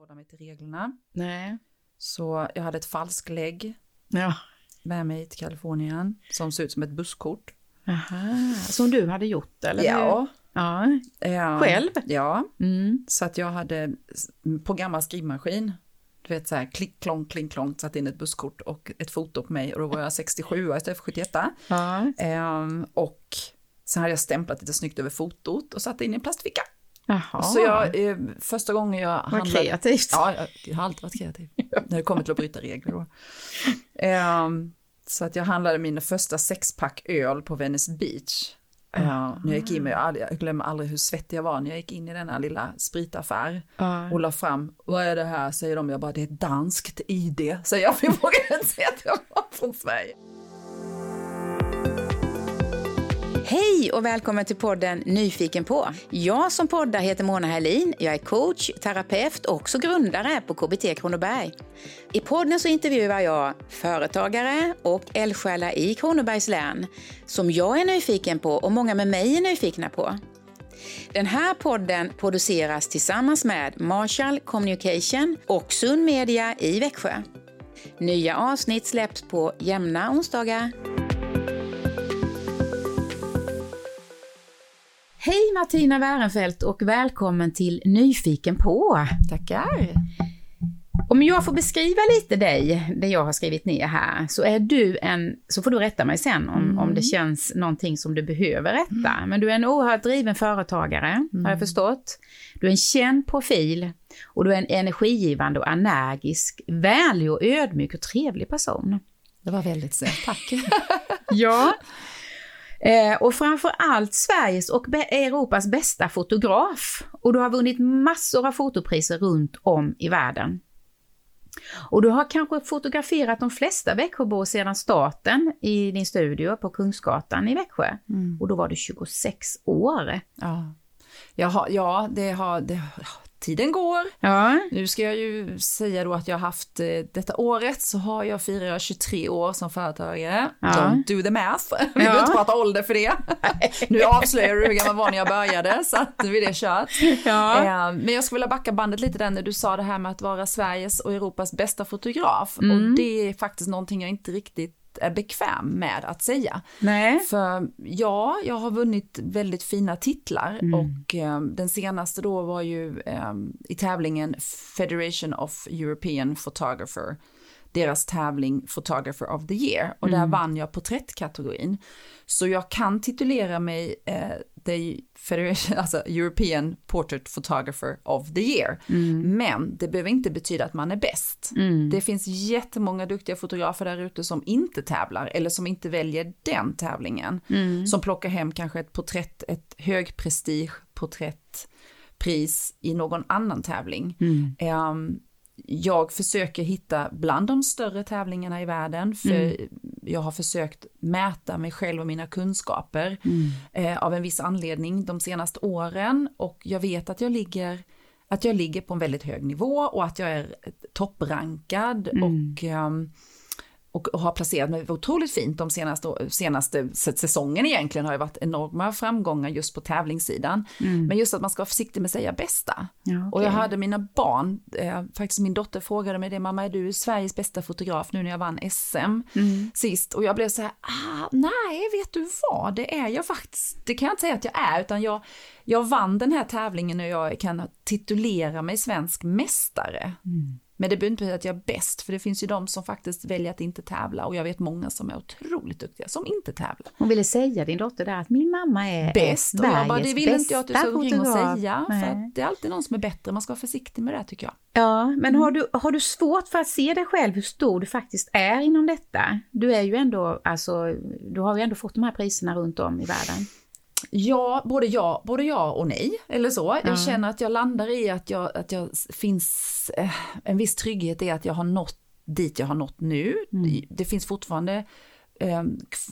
förhålla mig till reglerna. Nej. Så jag hade ett falsklägg Ja. med mig till Kalifornien som såg ut som ett busskort. Aha. Som du hade gjort eller? Ja. Ja. Eh, Själv? Ja, Mm. så att jag hade på gammal skrivmaskin, du vet så här klick, klong, kling, klong, satt in ett busskort och ett foto på mig och då var jag 67 istället för 71. Ja. Ehm, och sen hade jag stämplat lite snyggt över fotot och satt in i en plastficka. Jaha. Så jag, eh, första gången jag Vad kreativt. Ja, jag, jag har alltid varit kreativ. När det kommer till att bryta regler då. Ehm, så att jag handlade mina första sexpack öl på Venice Beach. Uh, när jag gick in jag, aldrig, jag glömmer aldrig hur svettig jag var när jag gick in i denna lilla spritaffär Ja. och la fram, vad är det här, säger de, jag bara, det är ett danskt ID, säger jag, för jag vågar inte säga att jag var från Sverige. Hej och välkommen till podden Nyfiken på. Jag som poddar heter Mona Herlin. Jag är coach, terapeut och också grundare på KBT Kronoberg. I podden så intervjuar jag företagare och eldsjälar i Kronobergs län som jag är nyfiken på och många med mig är nyfikna på. Den här podden produceras tillsammans med Marshall Communication och Sun Media i Växjö. Nya avsnitt släpps på jämna onsdagar. Hej Martina Wärenfeldt och välkommen till Nyfiken på. Tackar. Om jag får beskriva lite dig, det jag har skrivit ner här, så är du en, så får du rätta mig sen om, om det känns någonting som du behöver rätta. Men du är en oerhört driven företagare, har jag förstått. Du är en känd profil och du är en energigivande och energisk, vänlig och ödmjuk och trevlig person. Det var väldigt snällt, tack. Ja. Eh, och framför allt Sveriges och Europas bästa fotograf. Och du har vunnit massor av fotopriser runt om i världen. Och du har kanske fotograferat de flesta Växjöbor sedan starten i din studio på Kungsgatan i Växjö. Och då var du 26 år. Ja, har, ja det har, det, tiden går. Ja. Nu ska jag ju säga då att jag har haft, eh, detta året så har jag firar jag 23 år som företagare. Ja. Don't do the math. Vi Ja. behöver inte prata ålder för det. nu avslöjar du hur gammal var när jag började så att nu är det kört. Ja. Eh, Men jag skulle vilja backa bandet lite där när du sa det här med att vara Sveriges och Europas bästa fotograf. Mm. Och det är faktiskt någonting jag inte riktigt är bekväm med att säga. Nej. För ja, jag har vunnit väldigt fina titlar och eh, den senaste då var ju eh, i tävlingen Federation of European Photographer. Deras tävling Photographer of the Year och där vann jag porträttkategorin. Så jag kan titulera mig eh, the Federation, alltså European Portrait Photographer of the Year. Men det behöver inte betyda att man är bäst. Det finns jättemånga duktiga fotografer där ute som inte tävlar eller som inte väljer den tävlingen. Som plockar hem kanske ett porträtt, ett högprestige porträttpris i någon annan tävling. Ehm, jag försöker hitta bland de större tävlingarna i världen, för jag har försökt mäta mig själv och mina kunskaper eh, av en viss anledning de senaste åren. Och jag vet att jag ligger att jag ligger på en väldigt hög nivå och att jag är topprankad och ehm, och har placerat mig otroligt fint de senaste, senaste säsongen egentligen har ju varit enorma framgångar just på tävlingssidan. Men just att man ska vara försiktig med att säga bästa. Ja, Och jag hörde mina barn, eh, faktiskt min dotter frågade mig det, mamma är du Sveriges bästa fotograf nu när jag vann SM sist? Och jag blev så här, ah, nej vet du vad, det är jag faktiskt, det kan jag inte säga att jag är, utan jag, jag vann den här tävlingen och jag kan titulera mig svensk mästare. Men det behöver inte betyda att jag är bäst, för det finns ju de som faktiskt väljer att inte tävla och jag vet många som är otroligt duktiga som inte tävlar. Hon ville säga din dotter där att min mamma är Bäst, och jag bara, det vill inte jag att du ska omkring och säga, för Nej. att det är alltid någon som är bättre, man ska vara försiktig med det tycker jag. Ja, men har, du, har du svårt för att se dig själv hur stor du faktiskt är inom detta? Du är ju ändå, alltså, du har ju ändå fått de här priserna runt om i världen. Ja, både ja, både ja och nej, eller så. Ja. Jag känner att jag landar i att jag, att jag finns eh, en viss trygghet i att jag har nått dit jag har nått nu. Mm. Det finns fortfarande eh,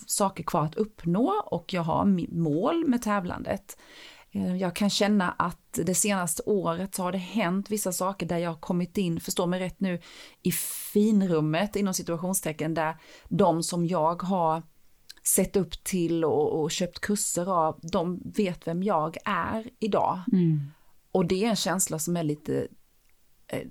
saker kvar att uppnå och jag har mål med tävlandet. Eh, Jag kan känna att det senaste året så har det hänt vissa saker där jag har kommit in, förstå mig rätt nu, i finrummet inom situationstecken där de som jag har sett upp till och, och köpt kurser av, de vet vem jag är idag. Och det är en känsla som är lite eh,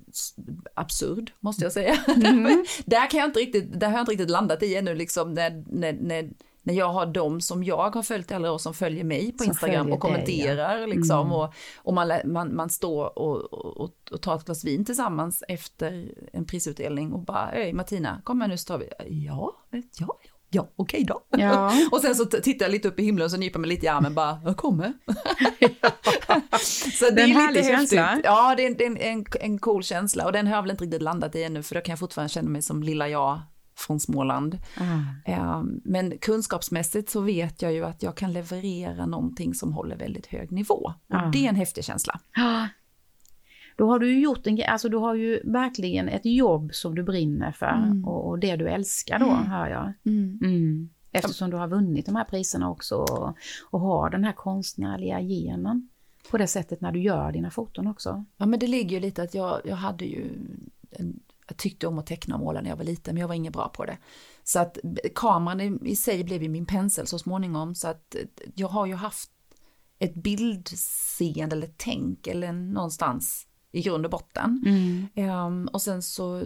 absurd, måste jag säga. Mm. där, kan jag inte riktigt, där har jag inte riktigt landat i ännu, liksom, när, när, när, när jag har dem som jag har följt alla år som följer mig på som Instagram och kommenterar. Dig, ja. liksom, mm. och, och man, man, man står och, och, och, tar ett glas vin tillsammans efter en prisutdelning och bara, hej Martina, kom här nu så tar vi, ja, ja, ja ja okej då. Ja. och sen så tittar jag lite upp i himlen och så nyper mig lite i armen bara, jag kommer. så det är, en lite känsla. Häftigt. Ja, det är, det är en, en, en cool känsla och den har jag väl inte riktigt landat i ännu för då kan jag fortfarande känna mig som lilla jag från Småland. Mm. Men kunskapsmässigt så vet jag ju att jag kan leverera någonting som håller väldigt hög nivå. Och mm. det är en häftig känsla. Då har du gjort en alltså du har ju verkligen ett jobb som du brinner för mm. och, och, det du älskar då, mm. hör jag. Mm. mm. Eftersom du har vunnit de här priserna också och, och har den här konstnärliga genen på det sättet när du gör dina foton också. Ja men det ligger ju lite att jag, jag hade ju en, jag tyckte om att teckna och måla när jag var liten men jag var ingen bra på det. Så att kameran i, i sig blev ju min pensel så småningom så att jag har ju haft ett bildseende eller tänk eller någonstans i grund och botten. Mm. Um, och sen så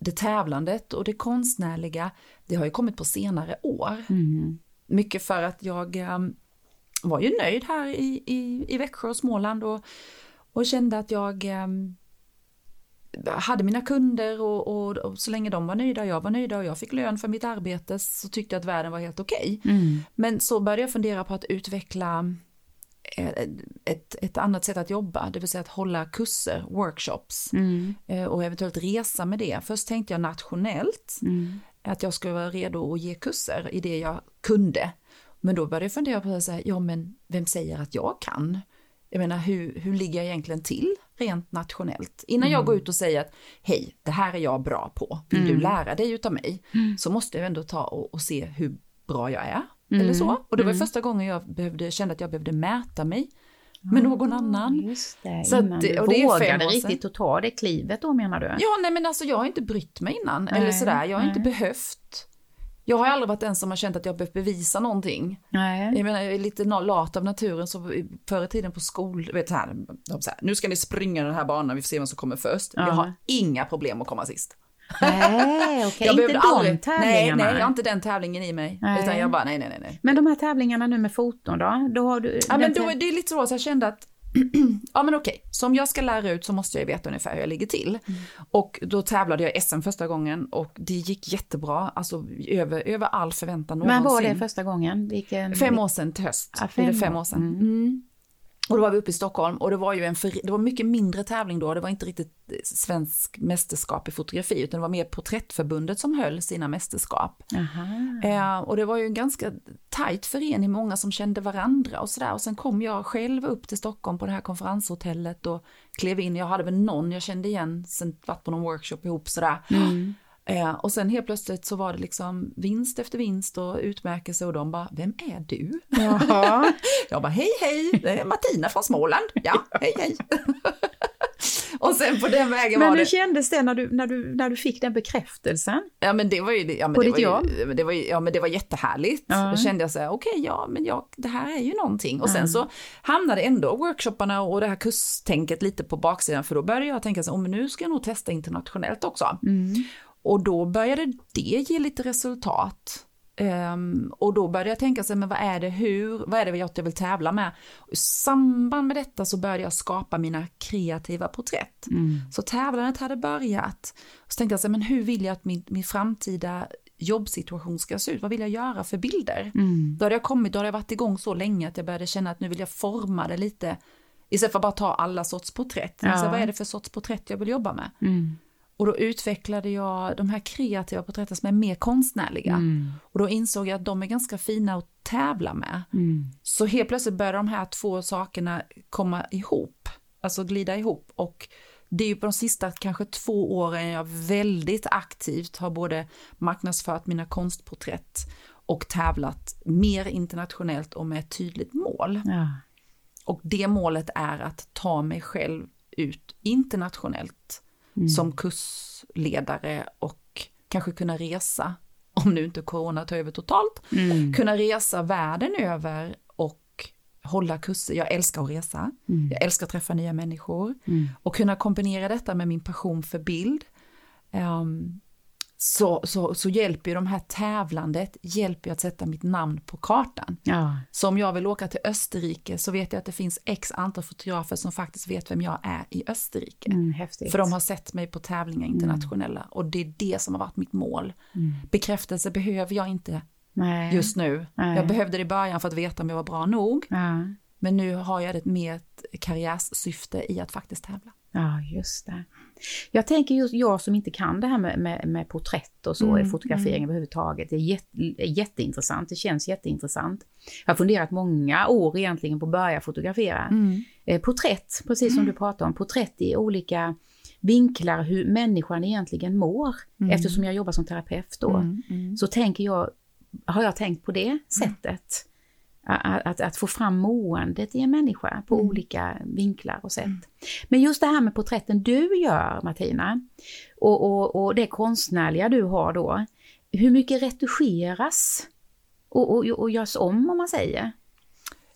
det tävlandet och det konstnärliga, det har ju kommit på senare år. Mm. Mycket för att jag um, var ju nöjd här i, i, i Växjö och Småland och, och kände att jag um, hade mina kunder och, och, och, så länge de var nöjda, jag var nöjda och jag fick lön för mitt arbete så tyckte jag att världen var helt okej. Okay. Mm. Men så började jag fundera på att utveckla ett, ett annat sätt att jobba, det vill säga att hålla kurser, workshops mm. Eh, och eventuellt resa med det. Först tänkte jag nationellt, mm. att jag skulle vara redo att ge kurser i det jag kunde. Men då började jag fundera på att säga, ja men vem säger att jag kan? Jag menar hur, hur ligger jag egentligen till rent nationellt? Innan mm. jag går ut och säger att hej, det här är jag bra på, vill du mm. lära dig utav mig? Mm. Så måste jag ändå ta och, och se hur bra jag är Mm. Eller så. Och det var mm. första gången jag behövde, kände att jag behövde mäta mig med någon annan. Just det, så att, du och det vågade riktigt att ta det klivet då menar du? Ja, nej men alltså jag har inte brytt mig innan, nej, eller sådär, jag har nej. inte behövt. Jag har aldrig varit den som har känt att jag behövt bevisa någonting. Nej. Jag menar, jag är lite lat av naturen, så förr i tiden på skol, vet här, så här, nu ska ni springa den här banan, vi får se vem som kommer först. Ja. Jag har inga problem att komma sist. Nej, okej, okay. inte de aldrig, tävlingarna. Nej, nej, jag har inte den tävlingen i mig. Nej. Utan jag bara, nej, nej, nej. Men de här tävlingarna nu med foton då? då har du, ja, men då, det är lite så, så jag kände att ja men okej, så om jag ska lära ut så måste jag veta ungefär hur jag ligger till. Mm. Och då tävlade jag i SM första gången och det gick jättebra, alltså över, över all förväntan någonsin. Men var det första gången? Vilken... Fem år sedan till höst. Ja, fem, det fem år sedan. Mm. Mm. Och då var vi uppe i Stockholm och det var ju en för, det var mycket mindre tävling då, det var inte riktigt svensk mästerskap i fotografi utan det var mer Porträttförbundet som höll sina mästerskap. Eh, och det var ju en ganska tajt förening, många som kände varandra och sådär och sen kom jag själv upp till Stockholm på det här konferenshotellet och klev in, jag hade väl någon jag kände igen, sen varit på någon workshop ihop sådär. Mm. Eh, och sen helt plötsligt så var det liksom vinst efter vinst och utmärkelse och de bara, vem är du? Jag bara, hej hej, det är Martina från Småland. Ja, hej hej. och sen på den vägen men var det... Men hur kändes det när du, när, du, när du fick den bekräftelsen? Ja men det var ju, ja, men på det ditt jobb? Ju, det var ju, ja men det var jättehärligt. -huh. Då kände jag så här, okej okay, ja men jag, det här är ju någonting. Och sen så hamnade ändå workshopparna och det här kurstänket lite på baksidan för då började jag tänka så här, oh, men nu ska jag nog testa internationellt också. Mm. Och då började det ge lite resultat. Um, och då började jag tänka sig, men vad är det, hur, vad är det jag vill tävla med? Och I samband med detta så började jag skapa mina kreativa porträtt. Mm. Så tävlandet hade börjat. Så tänkte jag, så, men hur vill jag att min, min framtida jobbsituation ska se ut? Vad vill jag göra för bilder? Mm. Då hade jag kommit, då hade jag varit igång så länge att jag började känna att nu vill jag forma det lite. Istället för att bara ta alla sorts porträtt. Ja. Så vad är det för sorts porträtt jag vill jobba med? Mm. Och då utvecklade jag de här kreativa porträtten som är mer konstnärliga. Mm. Och då insåg jag att de är ganska fina att tävla med. Mm. Så helt plötsligt började de här två sakerna komma ihop, alltså glida ihop. Och det är ju på de sista kanske två åren jag väldigt aktivt har både marknadsfört mina konstporträtt och tävlat mer internationellt och med ett tydligt mål. Ja. Och det målet är att ta mig själv ut internationellt mm. som kursledare och kanske kunna resa, om nu inte corona tar över totalt, mm. kunna resa världen över och hålla kurser, jag älskar att resa, Mm. jag älskar att träffa nya människor Mm. och kunna kombinera detta med min passion för bild. ehm, så, så, så hjälper ju de här tävlandet, hjälper ju att sätta mitt namn på kartan. Ja. Så om jag vill åka till Österrike så vet jag att det finns x antal fotografer som faktiskt vet vem jag är i Österrike. Mm. För de har sett mig på tävlingar internationella och det är det som har varit mitt mål. Mm. Bekräftelse behöver jag inte Nej. just nu. Nej. Jag behövde det i början för att veta om jag var bra nog. Ja. Men nu har jag ett mer ett karriärssyfte i att faktiskt tävla. Ja, just det. Jag tänker just jag som inte kan det här med, med, med porträtt och så, Mm, fotografering överhuvudtaget. Det är jätte, jätteintressant, det känns jätteintressant. Jag har funderat många år egentligen på att börja fotografera. Eh, porträtt, precis som du pratade om, porträtt i olika vinklar hur människan egentligen mår. Eftersom jag jobbar som terapeut då, Mm, mm. så tänker jag, har jag tänkt på det sättet. Att, att, få fram måendet i en människa på olika vinklar och sätt. Men just det här med porträtten du gör Martina och, och, och det konstnärliga du har då. Hur mycket retuscheras och, och, och görs om om man säger?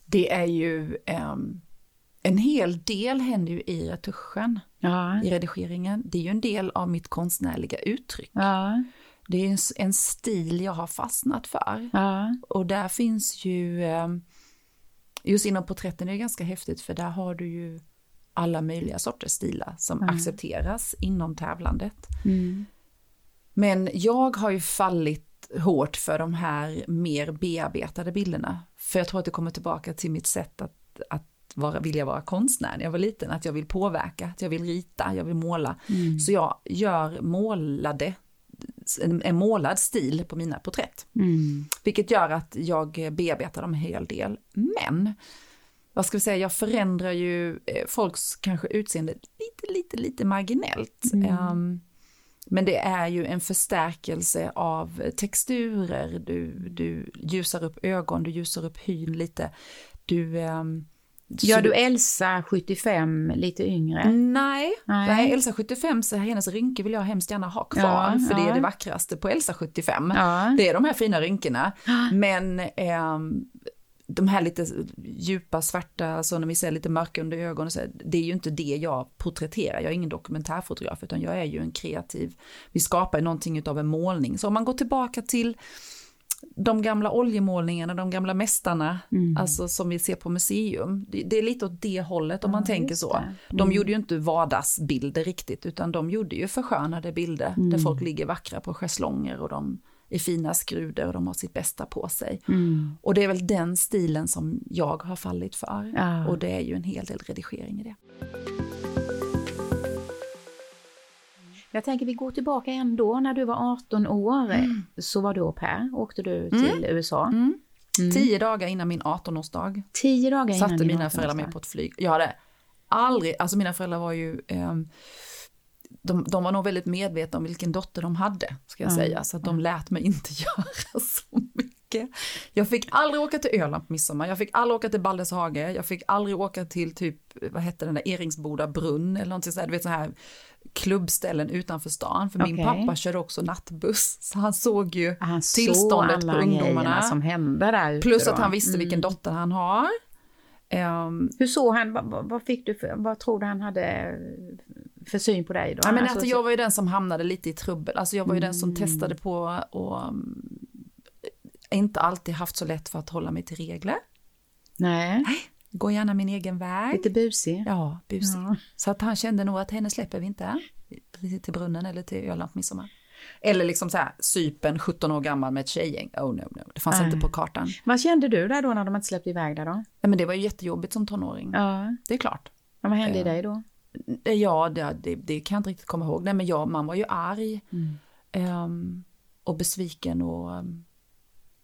Det är ju ehm, en hel del händer ju i retuschen, Ja, i redigeringen. Det är ju en del av mitt konstnärliga uttryck. ja, Det är en, stil jag har fastnat för. ja, Och där finns ju, ehm, just inom porträtten är det ganska häftigt för där har du ju alla möjliga sorters stilar som Mm. accepteras inom tävlandet. mm, Men jag har ju fallit hårt för de här mer bearbetade bilderna. För jag tror att det kommer tillbaka till mitt sätt att, att vara, vilja vara konstnär när jag var liten. Att jag vill påverka, att jag vill rita, jag vill måla. Mm. Så jag gör målade, en, en målad stil på mina porträtt. mm, Vilket gör att jag bearbetar dem en hel del. Men, vad ska vi säga, jag förändrar ju eh, folks kanske utseende lite, lite, lite marginellt. Ehm, men det är ju en förstärkelse av texturer, du, du ljusar upp ögon, du ljusar upp hyn lite. Du... ehm, Gör du Elsa 75 lite yngre? Nej, Nej. nej. Elsa 75, så hennes rynke vill jag hemskt gärna ha kvar, Ja, för det ja. är det vackraste på Elsa 75. Ja. Det är de här fina rynkorna. Men ehm, de här lite djupa svarta, så när vi ser lite mörka under ögonen, så, det är ju inte det jag porträtterar. Jag är ingen dokumentärfotograf, utan jag är ju en kreativ, vi skapar någonting av en målning. Så om man går tillbaka till de gamla oljemålningarna, de gamla mästarna, Mm. alltså som vi ser på museum. Det, det är lite åt det hållet om man tänker så. Mm. De gjorde ju inte vardagsbilder riktigt, utan de gjorde ju förskönade bilder Mm. där folk ligger vackra på schäslonger och de är fina skrudor och de har sitt bästa på sig. Mm. Och det är väl den stilen som jag har fallit för. Ja. Och det är ju en hel del redigering i det. Jag tänker vi går tillbaka ändå, när du var 18 år så var du au pair, åkte du till USA. Mm. Mm. Tio dagar innan min 18-årsdag Tio dagar innan satte mina 18-årsdag. föräldrar mig på ett flyg. Jag hade aldrig, alltså mina föräldrar var ju, ehm, de, de var nog väldigt medvetna om vilken dotter de hade, ska jag Ja, säga, så att de lät mig inte göra så mycket. Jag fick aldrig åka till Öland på midsommar, jag fick aldrig åka till Baldurshage, jag fick aldrig åka till typ, vad hette den där, Eringsboda brunn eller någonting sådär, du vet så här klubbställen utanför stan, för min Okej. pappa körde också nattbuss, så han såg ju Han såg tillståndet på alla ungdomarna. som hände där Plus då. att han visste Mm. vilken dotter han har. Ehm, Hur såg han, vad, vad- fick du för, vad tror du han hade för syn på dig då? Ja, men Alltså, att jag var ju den som hamnade lite i trubbel. Alltså jag var ju den som Mm. testade på och um, inte alltid haft så lätt för att hålla mig till regler. Nej, Gå gärna min egen väg. lite busig. Ja, busig. Ja. Så att han kände nog att henne släpper vi inte. Till, brunnen eller till Öland på midsommar. Eller liksom så här, sypen 17 år gammal med ett tjejgäng. Oh no, no. Det fanns Nej. inte på kartan. Vad kände du där då när de inte släppte iväg dig då? Nej, men det var ju jättejobbigt som tonåring. Ja, Det är klart. men vad hände i Ja. dig då? Ja, det, det, det kan jag inte riktigt komma ihåg. Nej, men jag, man var ju arg Mm. ehm, och besviken och ehm,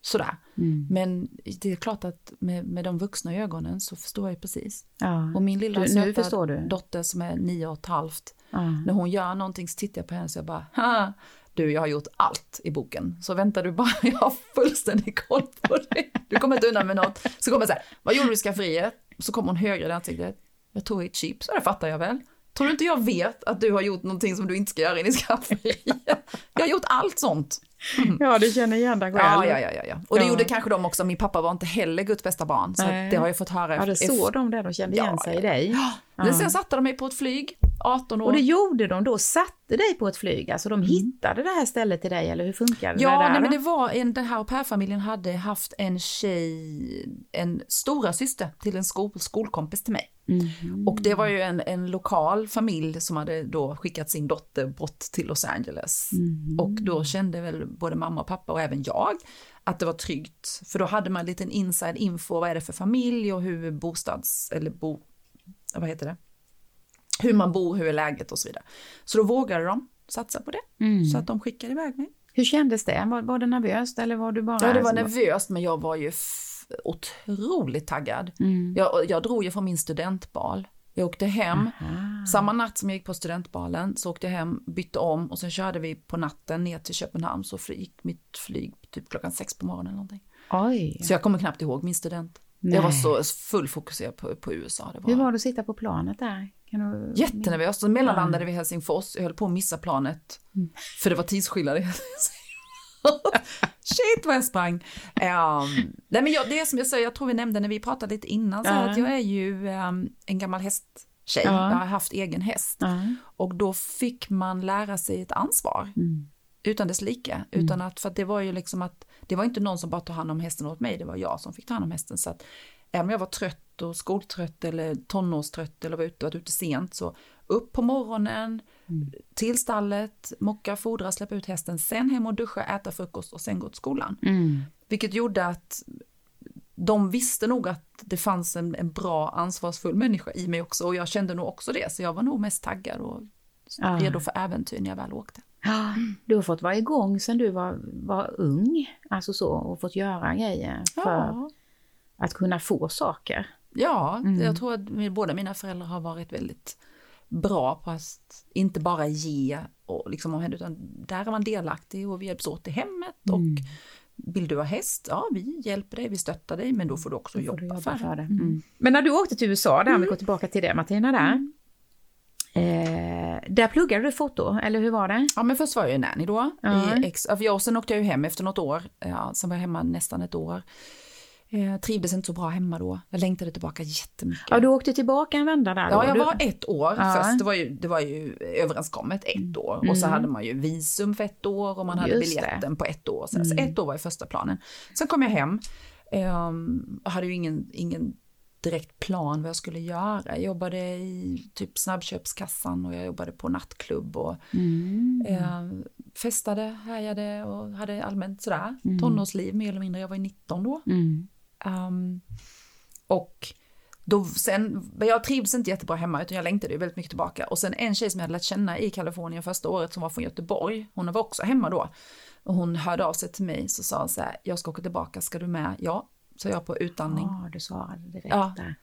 sådär. Mm. Men det är klart att med, med de vuxna ögonen så förstår jag precis. Ja. Och min lilla Du, söta dotter som är nio och ett halvt, Ja. när hon gör någonting så tittar jag på henne och jag bara, ha, du jag har gjort allt i boken. Så väntar du bara, jag har fullständig koll på det. Du kommer inte undan med något. Så kommer jag säga, vad gjorde du i skafferiet? Så kommer hon högre i ansiktet, jag tog ett chip, så det fattar jag väl. Tror du inte jag vet att du har gjort någonting som du inte ska göra in i skafferiet? Jag har gjort allt sånt. Ja, du känner igen dig själv. Ja, ja, ja, ja. Och det Ja. gjorde kanske de också. Min pappa var inte heller Guds bästa barn. Så det har jag fått höra. Ja, det såg de där, de kände igen sig i dig. Ja. Men sen satte de mig på ett flyg, 18 år. Och det gjorde de då, satte dig på ett flyg, alltså de hittade det här stället till dig, eller hur funkade Ja, det där? nej, men det var en, den här au pair-familjen hade haft en tjej, en stora syster till en skol, skolkompis till mig. Mhm. Och det var ju en, en lokal familj som hade då skickat sin dotter bort till Los Angeles. Mhm. Och då kände väl både mamma och pappa och även jag att det var tryggt. För då hade man en liten inside info, vad är det för familj och hur bostads, eller bo, vad heter det? Hur man bor, hur är läget och så vidare. Så då vågade de satsa på det. Mm. Så att de skickade iväg mig. Hur kändes det? Var, var det nervöst eller var du bara... Ja, det var nervöst men jag var ju otroligt taggad. Mm. Jag, jag drog ju från min studentbal. Jag åkte hem, Aha. samma natt som jag gick på studentbalen så åkte jag hem, bytte om och sen körde vi på natten ner till Köpenhamn så gick mitt flyg typ klockan sex på morgonen eller någonting. Oj. Så jag kommer knappt ihåg min student. Nej. Jag var så full fokuserad på, på USA. Det var, Hur var det att sitta på planet där? Kan du... jättenervös. Så mellanlandade vi i Helsingfors. Jag höll på att missa planet. Mm. För det var tidsskillnad. Shit vad jag sprang. Um, nej men jag, det är som jag säger, jag tror vi nämnde när vi pratade lite innan, så här Ja. att jag är ju um, en gammal hästtjej. Ja. Jag har haft egen häst. Ja. Och då fick man lära sig ett ansvar. Mm. Utan dess like. Utan att, för att det var ju liksom att, det var inte någon som bara tog hand om hästen åt mig, det var jag som fick ta hand om hästen. Så att även om jag var trött och skoltrött eller tonårstrött eller var ute, varit ute sent, så upp på morgonen, till stallet, mocka, fodra, släppa ut hästen, sen hem och duscha, äta frukost och sen gå till skolan. Mm. Vilket gjorde att de visste nog att det fanns en, en bra ansvarsfull människa i mig också och jag kände nog också det så jag var nog mest taggad och redo för äventyr när jag väl åkte. Du har fått vara igång sedan du var, var ung, alltså så, och fått göra grejer för Ja, att kunna få saker. ja Mm. jag tror att båda mina föräldrar har varit väldigt bra på att inte bara ge och liksom utan där är man delaktig och vi hjälps åt i hemmet och Mm. vill du ha häst? Ja, vi hjälper dig, vi stöttar dig, men då får du också Då jobba, du för det. Mm. Men när du åkte till USA, där, om vi går tillbaka till det Martina, där. Eh, där pluggade du foto, eller hur var det? Ja, men först var jag ju nanny då. Ja. I ex, och sen åkte jag ju hem efter något år. Ja, sen var jag hemma nästan ett år. Eh, trivdes inte så bra hemma då. Jag längtade tillbaka jättemycket. Ja, du åkte tillbaka en vända där då? Ja, jag var ett år Ja. först. Det var, ju, det var ju överenskommet ett år. Och så hade man ju visum för ett år och man hade Mm. Just det. Mm. biljetten på ett år. Så, så ett år var ju första planen. Sen kom jag hem. Um, hade ju ingen, ingen direkt plan vad jag skulle göra. Jag jobbade i typ snabbköpskassan och jag jobbade på nattklubb och Mm. eh, festade, härjade och hade allmänt sådär Mm. tonårsliv mer eller mindre. Jag var ju 19 då. Mm. Um, och då sen, jag trivdes inte jättebra hemma utan jag längtade ju väldigt mycket tillbaka. Och sen en tjej som jag hade lärt känna i Kalifornien första året som var från Göteborg, hon var också hemma då. Och hon hörde av sig till mig så sa hon så här, jag ska åka tillbaka, ska du med? Ja, så jag på utandning. Ja, du svarade direkt Ja. där.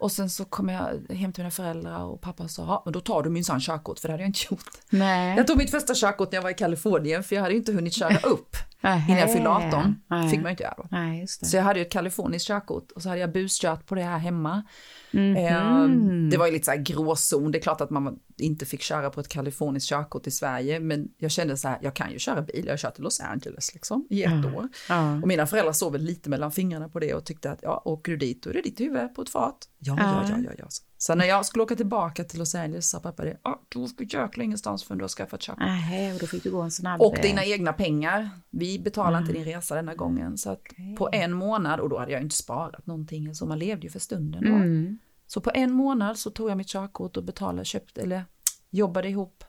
Och sen så kom jag hem till mina föräldrar och pappa sa, ja men då tar du minsann körkort för det hade jag inte gjort. Nej. Jag tog mitt första körkort när jag var i Kalifornien för jag hade inte hunnit köra upp Nähä. innan jag fyllde 18. Nej. fick man ju inte göra då. Nej. Så jag hade ju ett kaliforniskt körkort och så hade jag buskört på det här hemma. Mhm. Eh, det var ju lite så här gråzon, det är klart att man inte fick köra på ett kaliforniskt körkort i Sverige, men jag kände så här, jag kan ju köra bil, jag har kört till Los Angeles liksom i ett år. Ja. Och mina föräldrar såg väl lite mellan fingrarna på det och tyckte att ja, åker du dit då är det ditt huvud på ett fat. Ja, ja, ja, ja, ja. Så när jag skulle åka tillbaka till Los Angeles sa pappa det, ja, du får jäkla ingenstans förrän du har skaffat körkort. Nähä, och då fick du gå en snabb... Och dina egna pengar. Vi betalar inte din Mm. resa denna gången. Så att på en månad, och då hade jag inte sparat någonting, så man levde ju för stunden då. Mm. Så på en månad så tog jag mitt körkort och betalade, köpte, eller jobbade ihop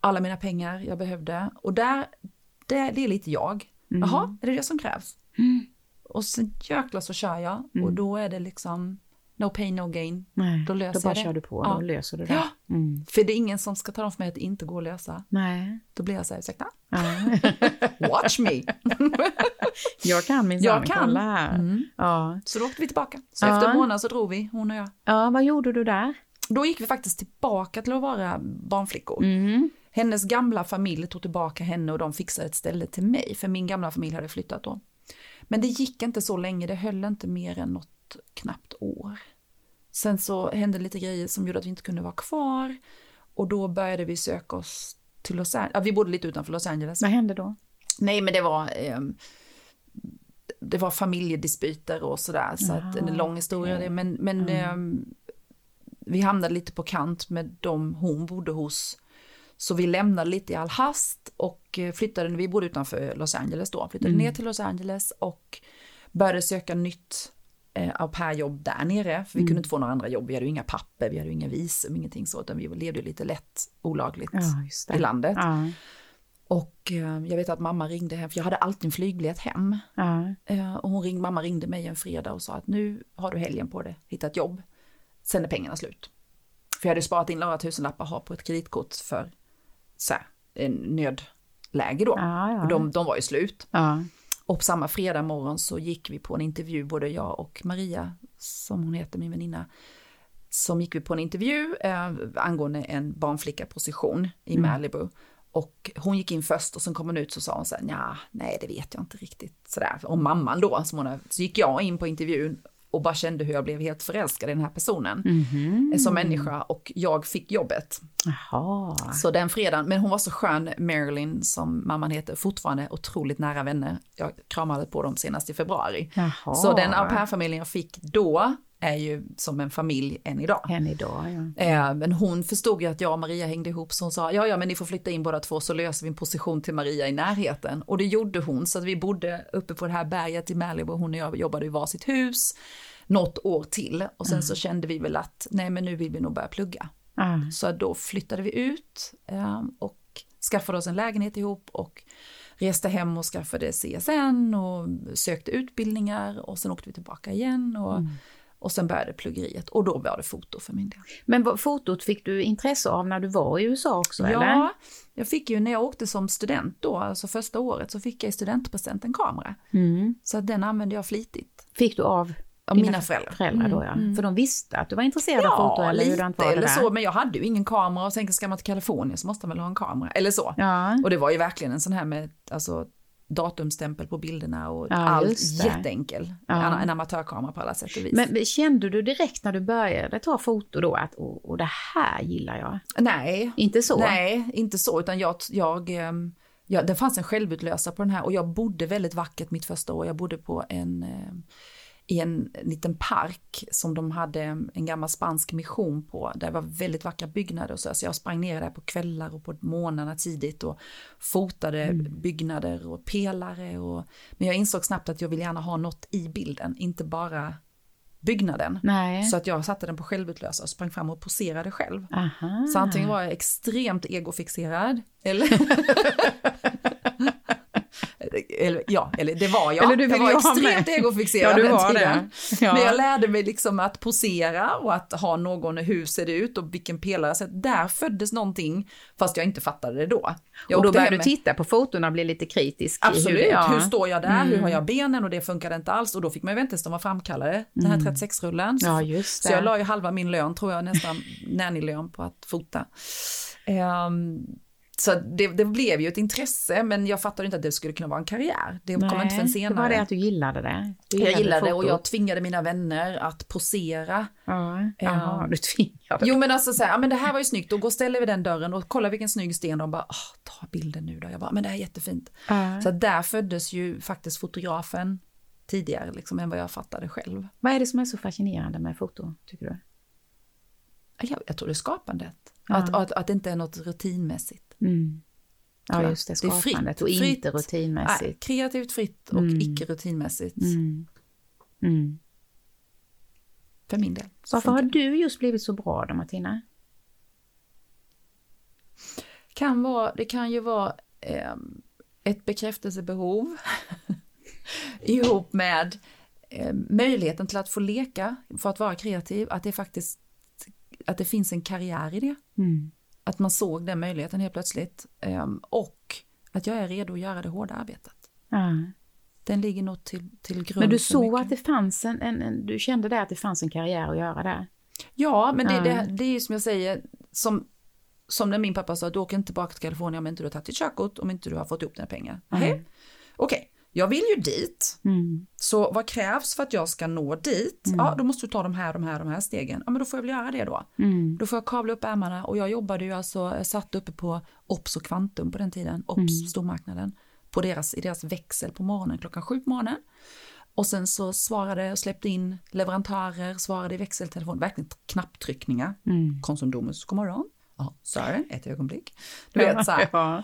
alla mina pengar jag behövde. Och där, det, det är lite jag. Jaha, är det det som krävs? Mm. Och sen jäklar så kör jag och då är det liksom no pain no gain. Nej, Då löser då bara jag det. kör du på, Ja. då löser du det. Ja. Mm. För det är ingen som ska tala om för mig att det inte går att lösa. Nej. Då blir jag så här, ursäkta? Ja. Watch me! jag kan minsann, Jag kan. kolla här. Mm. Ja. Så då åkte vi tillbaka. Så Ja. efter en månad så drog vi, hon och jag. ja, vad gjorde du där? Då gick vi faktiskt tillbaka till att vara barnflickor. Mm. Hennes gamla familj tog tillbaka henne och de fixade ett ställe till mig, för min gamla familj hade flyttat då. Men det gick inte så länge, det höll inte mer än något knappt år. Sen så hände lite grejer som gjorde att vi inte kunde vara kvar och då började vi söka oss till Los Angeles. Ja, vi bodde lite utanför Los Angeles. Vad hände då? Nej, men det var, eh, det var familjedispyter och sådär, så att en lång historia det, men, men mm. eh, vi hamnade lite på kant med dem hon bodde hos. Så vi lämnade lite i all hast och eh, flyttade, vi bodde utanför Los Angeles då, flyttade mm. ner till Los Angeles och började söka nytt eh, au pair-jobb där nere. För vi mm. kunde inte få några andra jobb, vi hade ju inga papper, vi hade ju inga visum, ingenting så, utan vi levde lite lätt olagligt ja, i landet. Ja. Och eh, jag vet att mamma ringde hem, för jag hade alltid en flygbiljett hem. Ja. Eh, och hon ring, mamma ringde mig en fredag och sa att nu har du helgen på dig, hitta ett jobb. Sen är pengarna slut. För jag hade sparat in några tusenlappar ha på ett kreditkort för så här, en nödläge då. Och de, de var ju slut. Och samma fredag morgon så gick vi på en intervju, både jag och Maria, som hon heter, min väninna, som gick vi på en intervju eh, angående en barnflicka-position i mm. Malibu. Och hon gick in först och sen kom hon ut så sa hon så här, nej det vet jag inte riktigt. Sådär. Och mamman då, som hon, så gick jag in på intervjun och bara kände hur jag blev helt förälskad i den här personen mm -hmm. som människa och jag fick jobbet. Aha. Så den fredagen, men hon var så skön, Marilyn som mamman heter, fortfarande otroligt nära vänner. Jag kramade på dem senast i februari. Aha. Så den au pair-familjen jag fick då är ju som en familj än idag. Än idag, ja. Eh, men hon förstod ju att jag och Maria hängde ihop så hon sa, ja ja men ni får flytta in båda två så löser vi en position till Maria i närheten. Och det gjorde hon, så att vi bodde uppe på det här berget i Malibu, hon och jag jobbade i varsitt hus något år till. Och sen mm. så kände vi väl att, nej men nu vill vi nog börja plugga. Mm. Så då flyttade vi ut eh, och skaffade oss en lägenhet ihop och reste hem och skaffade CSN och sökte utbildningar och sen åkte vi tillbaka igen. Och, mm. Och sen började pluggeriet och då var det foto för min del. Men fotot fick du intresse av när du var i USA också? Ja, eller? jag fick ju när jag åkte som student då, alltså första året, så fick jag i studentpresent en kamera. Mm. Så den använde jag flitigt. Fick du av? Av mina föräldrar. föräldrar då, ja. Mm. För de visste att du var intresserad ja, av foto? Eller lite var det eller så, men jag hade ju ingen kamera och sen ska man till Kalifornien så måste man väl ha en kamera, eller så. Ja. Och det var ju verkligen en sån här med, alltså datumstämpel på bilderna och ja, allt jätteenkel. Ja. En amatörkamera på alla sätt och vis. Men kände du direkt när du började ta foto då att och, och det här gillar jag? Nej. Inte så? Nej, inte så utan jag, jag ehm, ja, det fanns en självutlösare på den här och jag bodde väldigt vackert mitt första år. Jag bodde på en ehm, i en liten park som de hade en gammal spansk mission på. Där det var väldigt vackra byggnader och så. Så jag sprang ner där på kvällar och på morgnarna tidigt och fotade mm. byggnader och pelare. Och, men jag insåg snabbt att jag vill gärna ha något i bilden, inte bara byggnaden. Nej. Så att jag satte den på självutlösare och sprang fram och poserade själv. Aha. Så antingen var jag extremt egofixerad eller eller, ja, eller det var jag. Eller du jag var extremt egofixerad ja, den tiden. Ja. Men jag lärde mig liksom att posera och att ha någon, hur ser det ut och vilken pelare. Så där föddes någonting, fast jag inte fattade det då. Jag och då började du titta på fotona och bli lite kritisk. Absolut, hur, ja. hur står jag där, mm. hur har jag benen och det funkade inte alls. Och då fick man ju vänta tills de var framkallade, den här 36-rullen. Mm. Ja, just det. Så jag la ju halva min lön, tror jag, nästan nanny-lön på att fota. Um, så det, det, blev ju ett intresse, men jag fattade inte att det skulle kunna vara en karriär. Det Nej, kom inte förrän senare. Det var det att du gillade det? Du gillade jag gillade det och jag tvingade mina vänner att posera. Ja, jaha, du tvingade? Jo men alltså så här, ja, men det här var ju snyggt, och gå och ställer vi den dörren och kolla vilken snygg sten. De bara, ta bilden nu då. Jag bara, men det här är jättefint. Ja. Så där föddes ju faktiskt fotografen tidigare liksom, än vad jag fattade själv. Vad är det som är så fascinerande med foto, tycker du? Jag, jag tror det är skapandet. Ja. Att, att, att det inte är något rutinmässigt. Mm. Ja, just det, skapandet det är fritt, och inte rutinmässigt. Nej, kreativt fritt och mm. icke rutinmässigt. Mm. Mm. För min del. Varför har du just blivit så bra då, Martina? Kan vara, det kan ju vara eh, ett bekräftelsebehov ihop med eh, möjligheten till att få leka, för att vara kreativ, att det faktiskt att det finns en karriär i det. Mm. Att man såg den möjligheten helt plötsligt. Um, och att jag är redo att göra det hårda arbetet. Mm. Den ligger nog till, till grund Men du såg att det fanns en, en, en, du kände där att det fanns en karriär att göra där? Ja, men det, mm. det, det är ju som jag säger, som, som när min pappa sa, du åker inte tillbaka till Kalifornien om inte du har tagit ditt körkort, om inte du har fått ihop dina pengar. Mm. Okej, okay jag vill ju dit. Mm. Så vad krävs för att jag ska nå dit? Mm. Ja, då måste du ta de här, de här, de här stegen. Ja, men då får jag väl göra det då. Mm. Då får jag kavla upp ärmarna och jag jobbade ju alltså, jag satt uppe på Ops och Kvantum på den tiden, Ops, mm. stormarknaden. på deras, i deras växel på morgonen klockan sju på morgonen. Och sen så svarade och släppte in leverantörer, svarade i växeltelefon, verkligen knapptryckningar. Mm. Konsumdomus, god morgon. Ja, sorry, ett ögonblick. Du vet så ja.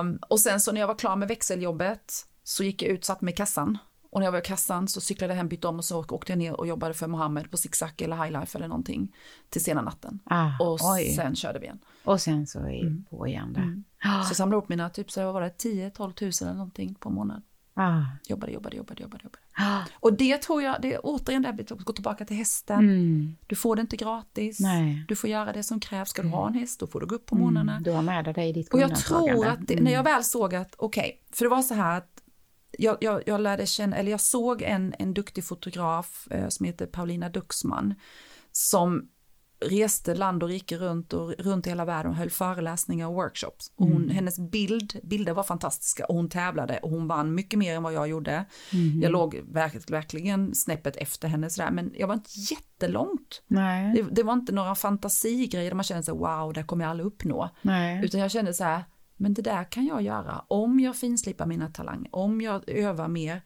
um, och sen så när jag var klar med växeljobbet så gick jag ut, satt mig i kassan. Och när jag var i kassan så cyklade jag hem, bytte om och så åkte jag ner och jobbade för Mohammed på Zigzag eller High Life eller någonting till sena natten. Ah, och oj. sen körde vi igen. Och sen så är mm. på igen där. Mm. Så jag samlade upp mina, typ så var det, 10-12 tusen eller någonting på månad. Ah. Jobbade, jobbade, jobbade, jobbade. jobbade. Ah. Och det tror jag, det är återigen det att gå tillbaka till hästen. Mm. Du får det inte gratis. Nej. Du får göra det som krävs. Ska du ha en häst, då får du gå upp på morgnarna. Mm. Du har med dig ditt Och jag tror att det, när jag väl såg att, okej, okay, för det var så här att jag, jag, jag, lärde känna, eller jag såg en, en duktig fotograf eh, som heter Paulina Duxman som reste land och rike runt och runt i hela världen och höll föreläsningar och workshops. Och hon, mm. Hennes bild, bilder var fantastiska och hon tävlade och hon vann mycket mer än vad jag gjorde. Mm. Jag låg verk, verkligen snäppet efter henne sådär men jag var inte jättelångt. Nej. Det, det var inte några fantasigrejer där man kände sig wow, det kommer jag aldrig uppnå. Nej. Utan jag kände så här, men det där kan jag göra om jag finslipar mina talanger, om jag övar mer.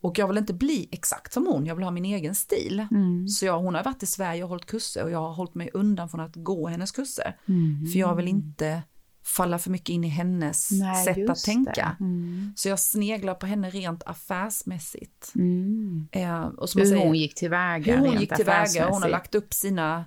Och jag vill inte bli exakt som hon, jag vill ha min egen stil. Mm. Så jag, hon har varit i Sverige och hållit kurser och jag har hållit mig undan från att gå hennes kurser. Mm. För jag vill inte falla för mycket in i hennes Nej, sätt att tänka. Mm. Så jag sneglar på henne rent affärsmässigt. Mm. Eh, och som hur säger, hon gick tillväga. Hur hon gick tillväga, hon har lagt upp sina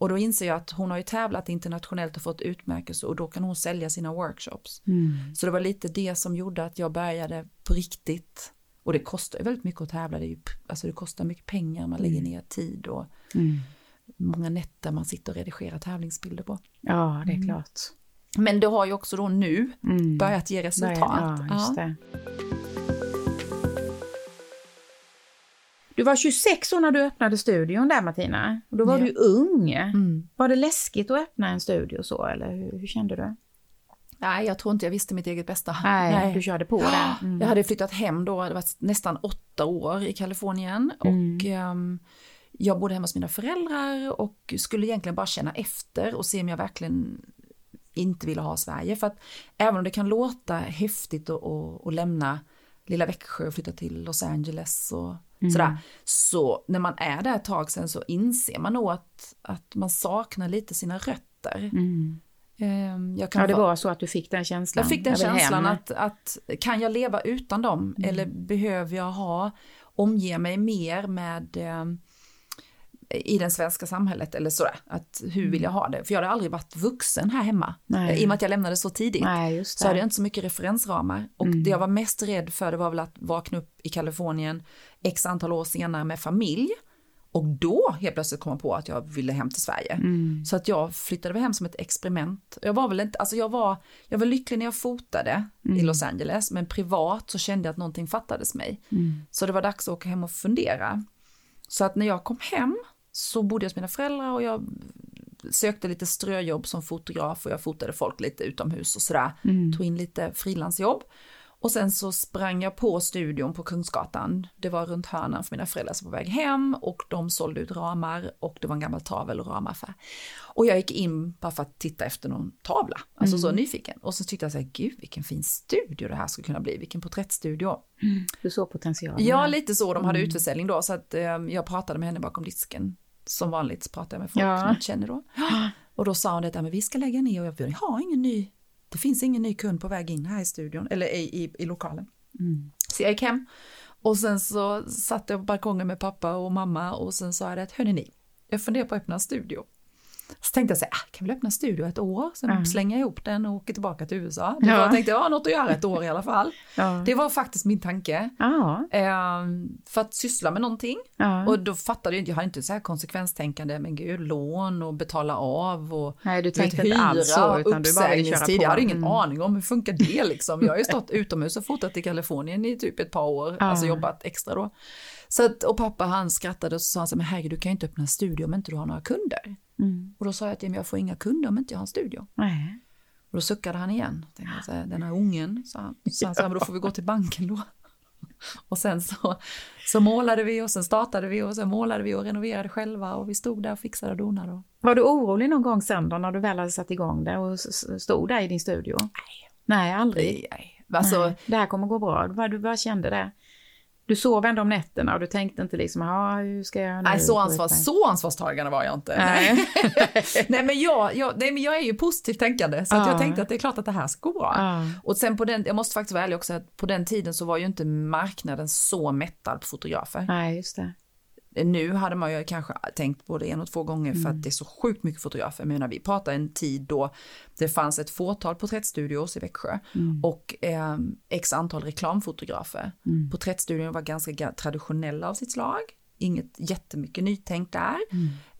och då inser jag att hon har ju tävlat internationellt och fått utmärkelse och då kan hon sälja sina workshops. Mm. Så det var lite det som gjorde att jag började på riktigt. Och det kostar ju väldigt mycket att tävla, det, är ju, alltså det kostar mycket pengar, man lägger mm. ner tid och mm. många nätter man sitter och redigerar tävlingsbilder på. Ja, det är mm. klart. Men det har ju också då nu mm. börjat ge resultat. Ja, Du var 26 år när du öppnade studion där Martina. Och då var ja. du ung. Mm. Var det läskigt att öppna en studio så eller hur, hur, kände du? Nej, jag tror inte jag visste mitt eget bästa. Nej, Nej. du körde på det. Mm. Jag hade flyttat hem då, det var nästan åtta år i Kalifornien. Mm. Och um, jag bodde hemma hos mina föräldrar och skulle egentligen bara känna efter och se om jag verkligen inte ville ha Sverige. För att även om det kan låta häftigt att lämna lilla Växjö och flytta till Los Angeles och Mm. Sådär. Så när man är där ett tag sen så inser man nog att, att man saknar lite sina rötter. Mm. Ehm, jag kan ja, det var så att du fick den känslan? Jag fick den känslan att, att kan jag leva utan dem mm. eller behöver jag ha, omge mig mer med um, i det svenska samhället eller sådär. Att hur vill jag ha det? För jag hade aldrig varit vuxen här hemma. Nej. I och med att jag lämnade så tidigt. Nej, så hade jag inte så mycket referensramar. Och mm. det jag var mest rädd för det var väl att vakna upp i Kalifornien x antal år senare med familj. Och då helt plötsligt kom jag på att jag ville hem till Sverige. Mm. Så att jag flyttade hem som ett experiment. Jag var väl inte, alltså jag var, jag var lycklig när jag fotade mm. i Los Angeles, men privat så kände jag att någonting fattades mig. Mm. Så det var dags att åka hem och fundera. Så att när jag kom hem så bodde jag hos mina föräldrar och jag sökte lite ströjobb som fotograf och jag fotade folk lite utomhus och sådär. Mm. Tog in lite frilansjobb. Och sen så sprang jag på studion på Kungsgatan. Det var runt hörnan för mina föräldrar som var på väg hem och de sålde ut ramar och det var en gammal tavel och ramaffär. Och jag gick in bara för att titta efter någon tavla, alltså mm. så nyfiken. Och så tyckte jag så här, gud vilken fin studio det här skulle kunna bli, vilken porträttstudio. Mm. Du såg potential. Ja, lite så. De hade mm. utförsäljning då så att eh, jag pratade med henne bakom disken. Som vanligt pratar jag med folk ja. som jag känner då. Och då sa hon det, men vi ska lägga ner och jag vill ha ingen ny det finns ingen ny kund på väg in här i studion, eller i, i, i lokalen. Mm. Så jag gick hem och sen så satt jag på balkongen med pappa och mamma och sen sa jag att hörni ni, jag funderar på att öppna en studio. Så tänkte jag så här, ah, kan vi öppna studio ett år, sen mm. slänga ihop den och åka tillbaka till USA. ja. Jag tänkte, jag har något att göra ett år i alla fall. Ja. Det var faktiskt min tanke. Eh, för att syssla med någonting. Ja. Och då fattade jag inte, jag hade inte så här konsekvenstänkande, men gud, lån och betala av och Nej, du tänkte inte alls så, utan du bara Jag hade ingen mm. aning om hur funkar det liksom. Jag har ju stått utomhus och fotat i Kalifornien i typ ett par år, alltså jobbat extra då. Så att, och pappa han skrattade och så sa han så men herregud du kan ju inte öppna en studio om inte du har några kunder. Mm. Och då sa jag honom, jag får inga kunder om inte jag har en studio. Nej. Och då suckade han igen. Tänkte så här, den här ungen, sa han. Så han sa, men då får vi gå till banken då. Och sen så, så målade vi och sen startade vi och sen målade vi och renoverade själva och vi stod där och fixade och donade. Var du orolig någon gång sen då när du väl hade satt igång det och stod där i din studio? Nej. Nej, aldrig? Nej, Alltså, Nej, det här kommer gå bra. Du bara, du bara kände det. Du sov ändå om nätterna och du tänkte inte liksom, ja hur ska jag nu? Nej, så, gå ansvar, ut med?" så ansvarstagande var jag inte. Nej. nej, men jag, jag, nej, men jag är ju positivt tänkande, så Ja. jag tänkte att det är klart att det här ska gå bra. Ja. Och sen på den, jag måste faktiskt vara ärlig också, att på den tiden så var ju inte marknaden så mättad på fotografer. Nej, just det. Nu hade man ju kanske tänkt både en och två gånger för att det är så sjukt mycket fotografer. Men när vi pratar en tid då det fanns ett fåtal porträttstudios i Växjö och eh, x antal reklamfotografer. Porträttstudion var ganska ga- traditionella av sitt slag. Inget jättemycket nytänk där.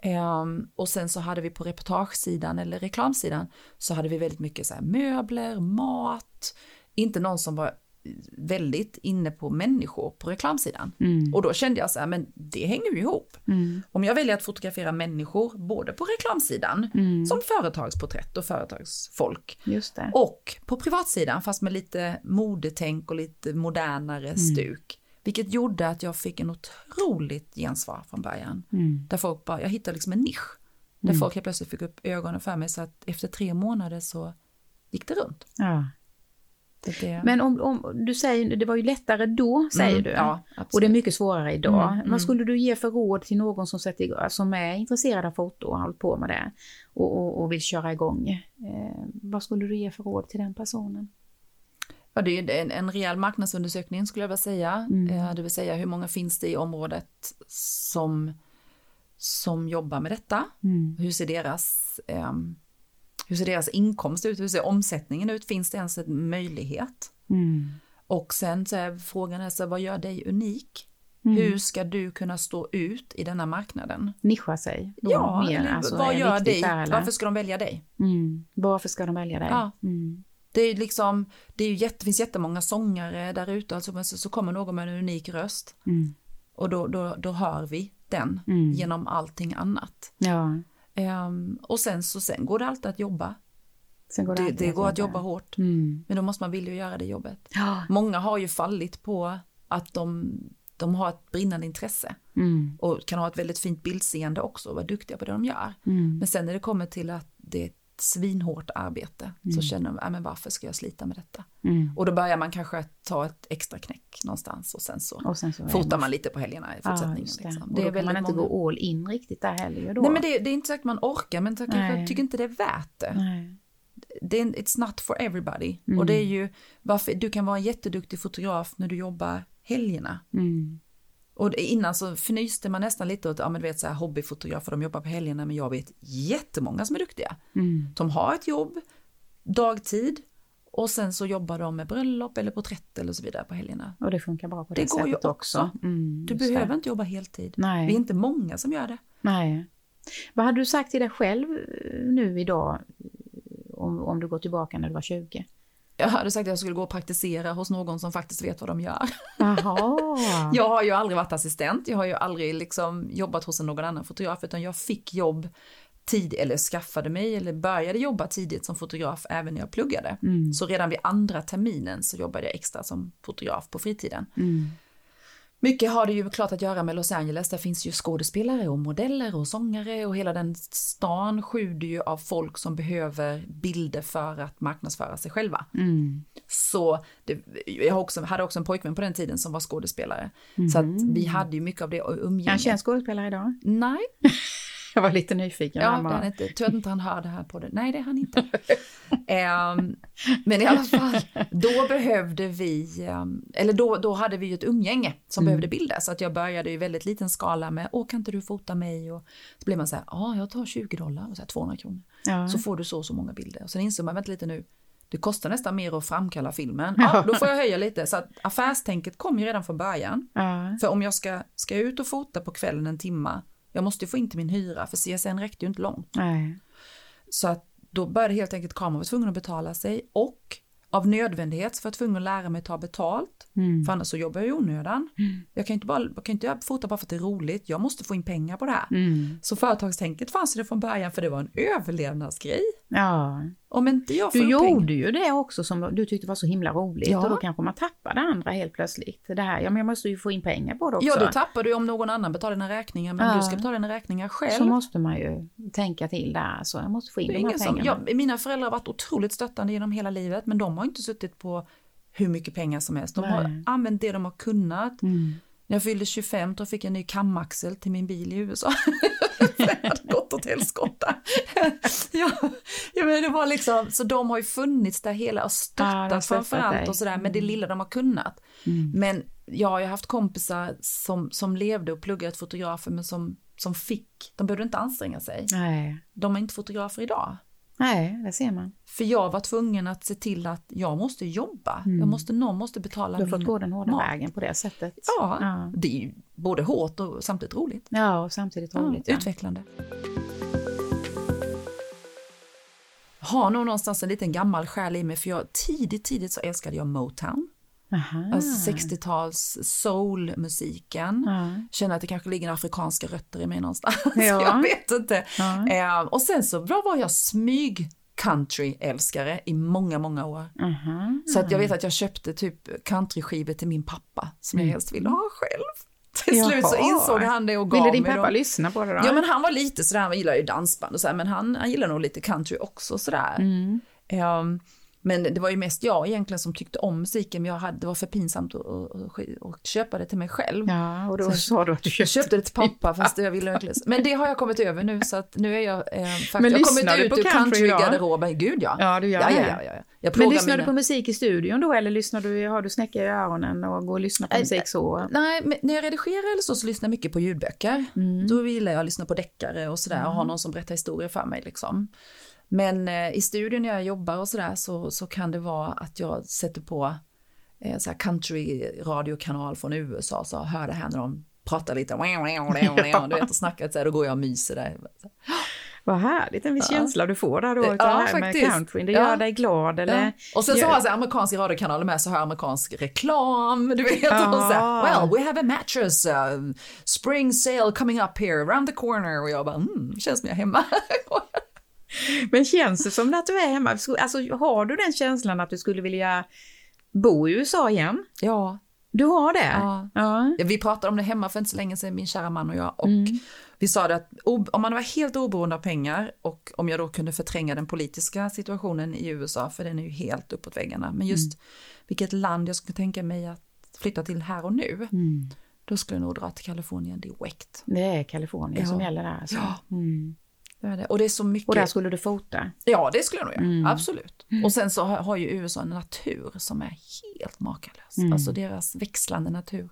Ehm, och sen så hade vi på reportagesidan eller reklamsidan så hade vi väldigt mycket så här möbler, mat, inte någon som var väldigt inne på människor på reklamsidan. Och då kände jag så här, men det hänger ju ihop. Om jag väljer att fotografera människor både på reklamsidan som företagsporträtt och företagsfolk och på privatsidan fast med lite modetänk och lite modernare stuk. Vilket gjorde att jag fick en otroligt gensvar från början. Där folk bara, jag hittade liksom en nisch. Där folk helt plötsligt fick upp ögonen för mig så att efter tre månader så gick det runt. Ja. Det, Men om, om du säger, det var ju lättare då, säger Mm, du. ja, och det är mycket svårare idag. Mm, mm. Vad skulle du ge för råd till någon som, sätter, som är intresserad av foto och har hållit på med det och, och, och vill köra igång? Eh, vad skulle du ge för råd till den personen? Ja, det är en, en rejäl marknadsundersökning skulle jag vilja säga. Eh, Det vill säga hur många finns det i området som, som jobbar med detta? Hur ser deras, ehm, hur ser deras inkomst ut? Hur ser omsättningen ut? Finns det ens en möjlighet? Och sen så är frågan är så, vad gör dig unik? Hur ska du kunna stå ut i denna marknaden? Nischa sig? då Ja, mer, alltså, vad gör dig? Varför ska de välja dig? Mm. Varför ska de välja dig? Ja. Mm. Det är liksom, det är jätte, finns jättemånga sångare där ute, alltså, så, så kommer någon med en unik röst. Mm. Och då, då, då hör vi den Mm. genom allting annat. Ja, Ehm, och sen så sen går det alltid att jobba. går det, Det, det går att jobba hårt. Mm. Men då måste man vilja göra det jobbet. Ja. Många har ju fallit på att de, de har ett brinnande intresse. Mm. Och kan ha ett väldigt fint bildseende också och vara duktiga på det de gör. Mm. Men sen när det kommer till att det är ett svinhårt arbete så känner "Äh, men varför ska jag slita med detta? Mm. Och då börjar man kanske ta ett extra knäck någonstans och sen så Och sen så är fotar man lite på helgerna i Ja, fortsättningen. just det. liksom. Och då kan man inte många- gå all in riktigt där heller då. Nej men det, det är inte säkert man orkar men jag kanske tycker inte det är värt det. Nej. det är, it's not for everybody. Mm. Och det är ju varför du kan vara en jätteduktig fotograf när du jobbar helgerna. Mm. Och innan så fnyste man nästan lite åt, ja men du vet så här hobbyfotografer, de jobbar på helgerna, men jag vet jättemånga som är duktiga. Mm. De har ett jobb, dagtid, och sen så jobbar de med bröllop eller porträtt eller så vidare på helgerna. Och det funkar bra på det, Det går ju sättet också. Mm, Du behöver det. inte jobba heltid. Nej. Vi är inte många som gör det. Nej. Vad hade du sagt till dig själv eh, nu idag om, om du går tillbaka när du var 20? Jag hade sagt att jag skulle gå och praktisera hos någon som faktiskt vet vad de gör. Jag har ju aldrig varit assistent, jag har ju aldrig liksom jobbat hos någon annan fotograf, utan jag fick jobb tid, eller skaffade mig, eller började jobba tidigt som fotograf även när jag pluggade. Mm. Så redan vid andra terminen så jobbade jag extra som fotograf på fritiden. Mm. Mycket har det ju klart att göra med Los Angeles, där finns ju skådespelare och modeller och sångare och hela den stan sjuder ju av folk som behöver bilder för att marknadsföra sig själva. Mm. Så det, jag också, hade också en pojkvän på den tiden som var skådespelare. Så att vi hade ju mycket av det Är han umgänget. känd skådespelare idag? Nej, Jag var lite nyfiken. ja, det är inte. Tur att inte han hör det här på det. Nej, det är han inte. Ehm, men i alla fall, då behövde vi, ehm, eller då, då hade vi ju ett umgänge som behövde bilder. Så att jag började i väldigt liten skala med, åh kan inte du fota mig? Och så blev man så här, ja jag tar 20 dollar och så här 200 kronor. Ja. Så får du så och så många bilder. Och sen insåg man, vänta lite nu, det kostar nästan mer att framkalla filmen. Ja, då får jag höja lite. Så att affärstänket kom ju redan från början. Ja. För om jag ska, ska ut och fota på kvällen en timma, jag måste få in till min hyra, för CSN räckte ju inte långt. Nej. Så att då började helt enkelt kameran vara tvungen att betala sig och av nödvändighet för att tvungen att lära mig ta betalt. Mm. För annars så jobbar jag i onödan. Jag kan inte bara, jag kan inte fota bara för att det är roligt, jag måste få in pengar på det här. Mm. Så företagstänket fanns det från början för det var en överlevnadsgrej. Ja. Om inte jag får Du pengar- gjorde ju det också som du tyckte var så himla roligt Ja. och då kanske man tappar det andra helt plötsligt. Det här, ja men jag måste ju få in pengar på det också. Ja, det tappar du om någon annan betalar dina räkningar, men Ja. du ska betala dina räkningar själv. så måste man ju tänka till där. Så jag måste få in de här ingen som, pengarna. ja, mina föräldrar har varit otroligt stöttande genom hela livet, men de har inte suttit på hur mycket pengar som helst. De har Nej. använt det de har kunnat. Mm. När jag fyllde 25 då fick jag en ny kamaxel till min bil i USA. Jag hade gått åt helskotta. ja, ja, men det var liksom, så de har ju funnits där hela och Ja, stöttat stöttat framförallt och sådär med det lilla de har kunnat. Mm. Men ja, jag har haft kompisar som, som levde och pluggade fotografer men som, som fick, de behövde inte anstränga sig. Nej. De är inte fotografer idag. Nej, det ser man. För jag var tvungen att se till att jag måste jobba. Jag måste, någon måste betala Du har fått min gå den hårda mat. vägen på det sättet. Ja, Ja. det är ju både hårt och samtidigt roligt. Ja, och samtidigt roligt. Ja, Ja. utvecklande. Har nog någonstans en liten gammal själ i mig för jag tidigt, tidigt så älskade jag Motown. Aha. Alltså 60-tals soulmusiken. Ja. Känner att det kanske ligger afrikanska rötter i mig någonstans. Ja. jag vet inte. Ja. Eh, och sen så då var jag smyg country-älskare i många, många år. Aha. Så att jag vet att jag köpte typ countryskivor till min pappa som jag helst ville ha själv. Till slut så Mm. Jaha. insåg han det och gav Ville din mig pappa dem. lyssna på det då? Ja men han var lite sådär, han gillar ju dansband och sådär, men han, han gillar nog lite country också sådär. Mm. Ehm, men det var ju mest jag egentligen som tyckte om musiken, men jag hade, det var för pinsamt att, att, att, köpa det till mig själv. Ja, och då sa du att du köpte. köpte det till pappa fast jag ville verkligen. Men det har jag kommit över nu så att nu är jag eh, faktiskt, Men jag har lyssnar kommit du ut på ur countrygarderoben. Gud ja. Ja, du gör ja, ja, ja, ja. Jag Men lyssnar du mina- på musik i studion då eller lyssnar du, har du snäcka i öronen och går och lyssnar på Nej, musik så? Nej, men när jag redigerar eller så, så lyssnar jag mycket på ljudböcker. Mm. Då gillar jag att lyssna på deckare och sådär och ha någon som berättar historier för mig liksom. Men eh, i studion när jag jobbar och sådär så, så kan det vara att jag sätter på eh, så här country radiokanal från USA så hör det här när de pratar lite, du vet och snackar så här, då går jag och myser där. Vad härligt, en viss Ja. känsla du får där då Ja, det här faktiskt. med countryn. Det Ja. gör dig glad eller? Ja. Och sen så har jag så här amerikanska radiokanaler med, så har jag amerikansk reklam, du vet. Ja. Och så här, well, we have a mattress, uh, spring sale coming up here, around the corner. Och jag bara, mm, känns som jag är hemma. Men känns det som att du är hemma? Alltså har du den känslan att du skulle vilja bo i USA igen? ja, Du har det? Ja. ja. vi pratade om det hemma för inte så länge sedan, min kära man och jag. Och Mm. vi sa det att om man var helt oberoende av pengar och om jag då kunde förtränga den politiska situationen i USA, för den är ju helt uppåt väggarna, men just Mm. vilket land jag skulle tänka mig att flytta till här och nu, Mm. då skulle jag nog dra till Kalifornien direkt. Det är Kalifornien som Ja. gäller där alltså. Ja. Mm. Det. Och det är så mycket. Och där skulle du fota? Ja, det skulle jag nog göra. Mm. Absolut. Och sen så har, ju USA en natur som är helt makalös. Mm. Alltså deras växlande natur.